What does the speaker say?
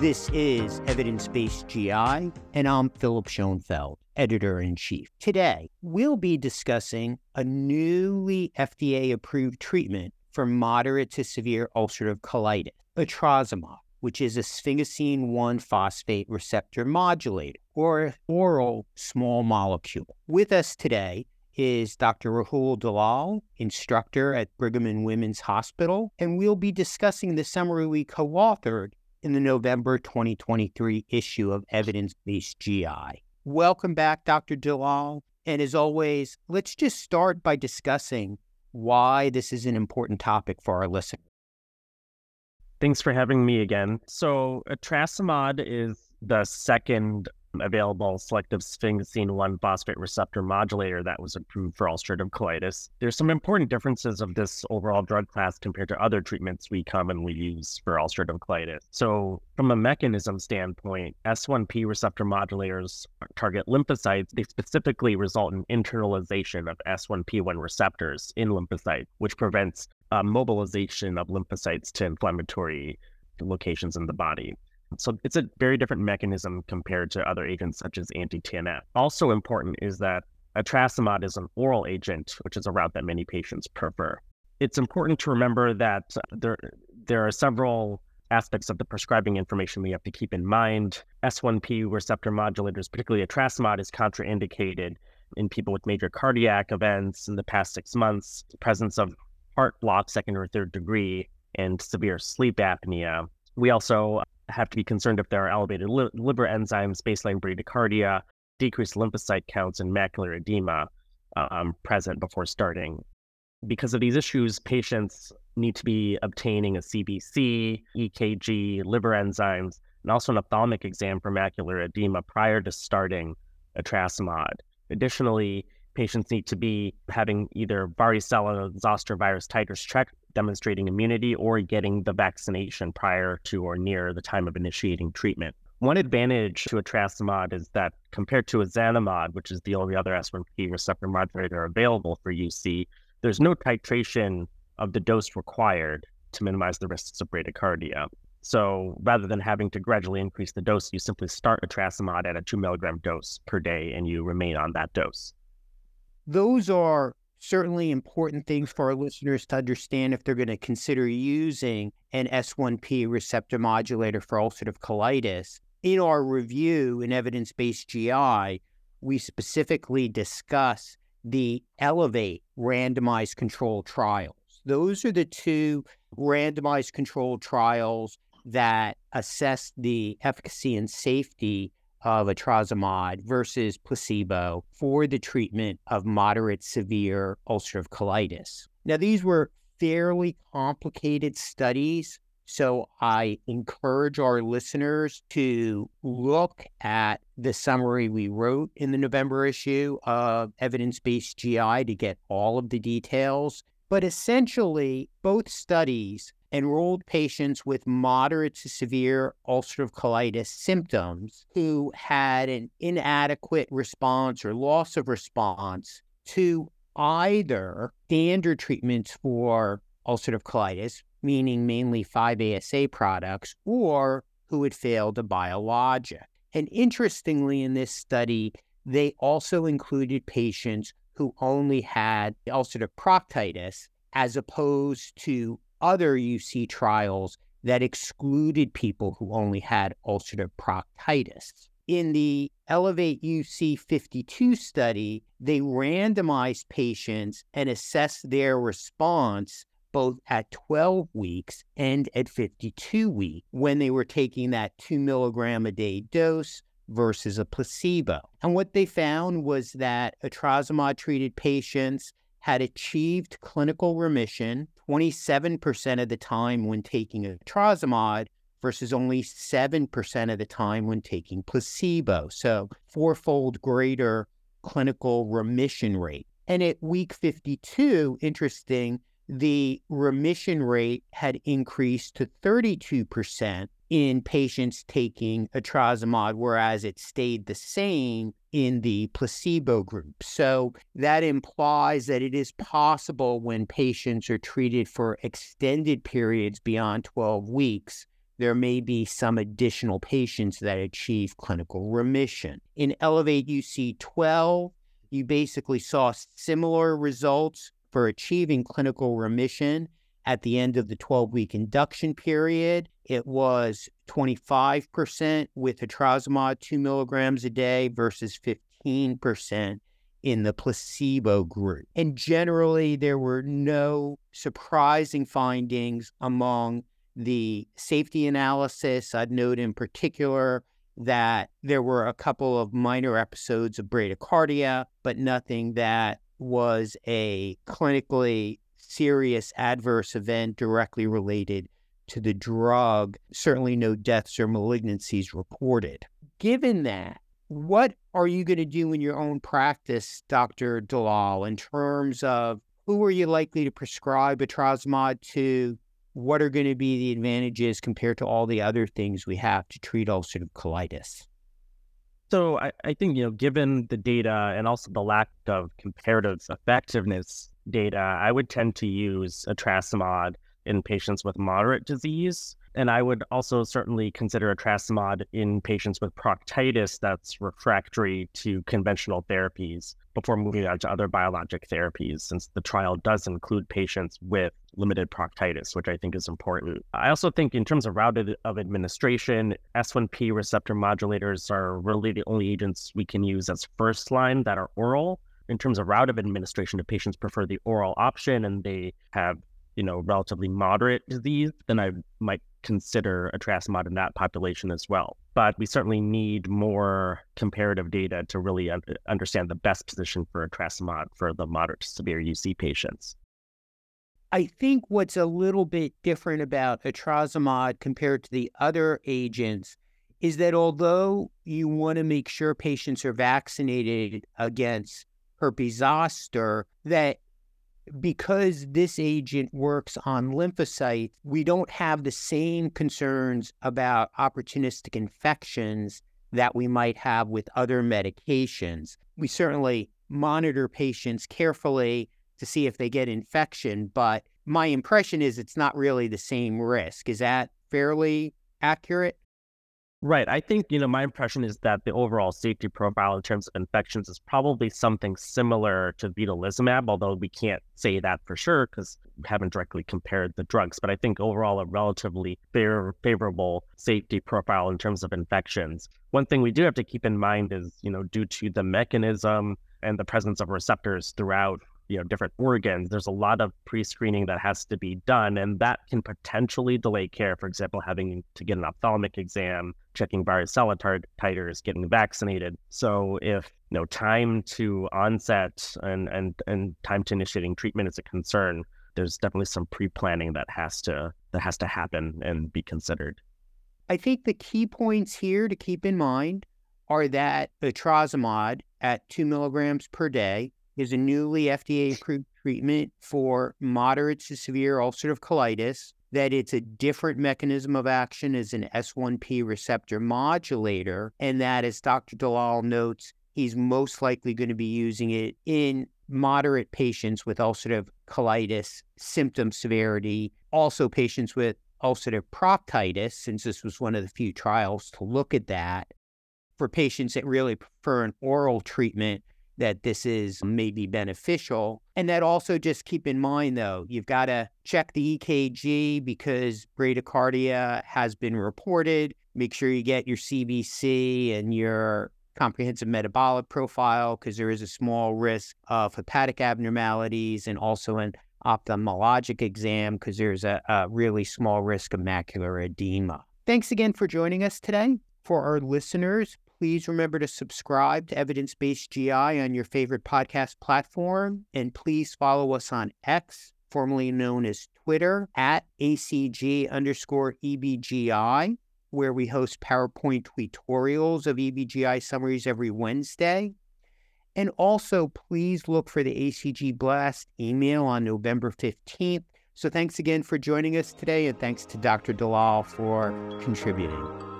This is Evidence Based GI, and I'm Philip Schoenfeld, editor in chief. Today, we'll be discussing a newly FDA approved treatment for moderate to severe ulcerative colitis, etrasimod, which is a sphingosine 1 phosphate receptor modulator or oral small molecule. With us today is Dr. Rahul Dalal, instructor at Brigham and Women's Hospital, and we'll be discussing the summary we co authored in the November 2023 issue of Evidence Based GI. Welcome back, Dr. Dalal. And as always, let's just start by discussing why this is an important topic for our listeners. Thanks for having me again. So, etrasimod is the second available selective sphingosine 1 phosphate receptor modulator that was approved for ulcerative colitis. There's some important differences of this overall drug class compared to other treatments we commonly use for ulcerative colitis. So, from a mechanism standpoint, S1P receptor modulators target lymphocytes. They specifically result in internalization of S1P1 receptors in lymphocytes, which prevents uh, mobilization of lymphocytes to inflammatory locations in the body. So it's a very different mechanism compared to other agents such as anti-TNF. Also important is that etrasimod is an oral agent, which is a route that many patients prefer. It's important to remember that there there are several aspects of the prescribing information we have to keep in mind. S1P receptor modulators, particularly etrasimod, is contraindicated in people with major cardiac events in the past six months, presence of heart block, second or third degree, and severe sleep apnea. We also have to be concerned if there are elevated li- liver enzymes, baseline bradycardia, decreased lymphocyte counts, and macular edema um, present before starting. Because of these issues, patients need to be obtaining a CBC, EKG, liver enzymes, and also an ophthalmic exam for macular edema prior to starting etrasimod. Additionally, patients need to be having either varicella zoster virus titers checked demonstrating immunity or getting the vaccination prior to or near the time of initiating treatment. One advantage to etrasimod is that compared to ozanimod, which is the only other S1P receptor modulator available for UC, there's no titration of the dose required to minimize the risks of bradycardia. So rather than having to gradually increase the dose, you simply start etrasimod at a two milligram dose per day and you remain on that dose. Those are certainly important things for our listeners to understand if they're going to consider using an S1P receptor modulator for ulcerative colitis. In our review in evidence based GI, we specifically discuss the Elevate randomized control trials. Those are the two randomized control trials that assess the efficacy and safety of etrasimod versus placebo for the treatment of moderate severe ulcerative colitis. Now, these were fairly complicated studies, so I encourage our listeners to look at the summary we wrote in the November issue of Evidence Based GI to get all of the details. But essentially, both studies enrolled patients with moderate to severe ulcerative colitis symptoms who had an inadequate response or loss of response to either standard treatments for ulcerative colitis, meaning mainly 5-ASA products, or who had failed a biologic. And interestingly, in this study, they also included patients who only had ulcerative proctitis as opposed to other UC trials that excluded people who only had ulcerative proctitis. In the Elevate UC 52 study, they randomized patients and assessed their response both at 12 weeks and at 52 weeks when they were taking that two milligram a day dose versus a placebo. And what they found was that etrasimod treated patients had achieved clinical remission 27% of the time when taking etrasimod versus only 7% of the time when taking placebo. So, fourfold greater clinical remission rate. And at week 52, interesting, the remission rate had increased to 32% in patients taking etrasimod, whereas it stayed the same in the placebo group. So that implies that it is possible when patients are treated for extended periods beyond 12 weeks there may be some additional patients that achieve clinical remission. In Elevate UC 12, you basically saw similar results for achieving clinical remission at the end of the 12 week induction period. It was 25% with etrasimod, two milligrams a day versus 15% in the placebo group. And generally, there were no surprising findings among the safety analysis. I'd note in particular that there were a couple of minor episodes of bradycardia, but nothing that was a clinically serious adverse event directly related to the drug. Certainly no deaths or malignancies reported. Given that, what are you going to do in your own practice, Dr. Dalal, in terms of who are you likely to prescribe etrasimod to? What are going to be the advantages compared to all the other things we have to treat ulcerative colitis? So I, I think, you know, given the data and also the lack of comparative effectiveness data, I would tend to use etrasimod in patients with moderate disease and I would also certainly consider etrasimod in patients with proctitis that's refractory to conventional therapies before moving on to other biologic therapies, since the trial does include patients with limited proctitis, which I think is important. I also think, in terms of route of administration, S1P receptor modulators are really the only agents we can use as first line that are oral. In terms of route of administration, if patients prefer the oral option and they have you know, relatively moderate disease, then I might consider etrasimod in that population as well. But we certainly need more comparative data to really un- understand the best position for etrasimod for the moderate to severe UC patients. I think what's a little bit different about etrasimod compared to the other agents is that although you want to make sure patients are vaccinated against herpes zoster, that because this agent works on lymphocytes, we don't have the same concerns about opportunistic infections that we might have with other medications. We certainly monitor patients carefully to see if they get infection, but my impression is it's not really the same risk. Is that fairly accurate? Right. I think, you know, my impression is that the overall safety profile in terms of infections is probably something similar to vedolizumab, although we can't say that for sure because we haven't directly compared the drugs. But I think overall a relatively fair, favorable safety profile in terms of infections. One thing we do have to keep in mind is, you know, due to the mechanism and the presence of receptors throughout you know different organs there's a lot of pre-screening that has to be done and that can potentially delay care for example having to get an ophthalmic exam checking varicella tar- titers getting vaccinated. So if you know time to onset and and and time to initiating treatment is a concern there's definitely some pre-planning that has to that has to happen and be considered. I think the key points here to keep in mind are that etrasimod at two milligrams per day is a newly FDA approved treatment for moderate to severe ulcerative colitis, that it's a different mechanism of action as an S1P receptor modulator, and that, as Dr. Dalal notes, he's most likely going to be using it in moderate patients with ulcerative colitis symptom severity, also patients with ulcerative proctitis, since this was one of the few trials to look at that. For patients that really prefer an oral treatment, that this is maybe beneficial. And that also just keep in mind, though, you've got to check the EKG because bradycardia has been reported. Make sure you get your CBC and your comprehensive metabolic profile because there is a small risk of hepatic abnormalities and also an ophthalmologic exam because there's a, a really small risk of macular edema. Thanks again for joining us today. For our listeners, Please remember to subscribe to Evidence Based GI on your favorite podcast platform. And please follow us on X, formerly known as Twitter, at ACG underscore EBGI, where we host PowerPoint tutorials of EBGI summaries every Wednesday. And also, please look for the ACG Blast email on November 15th. So, thanks again for joining us today, and thanks to Dr. Dalal for contributing.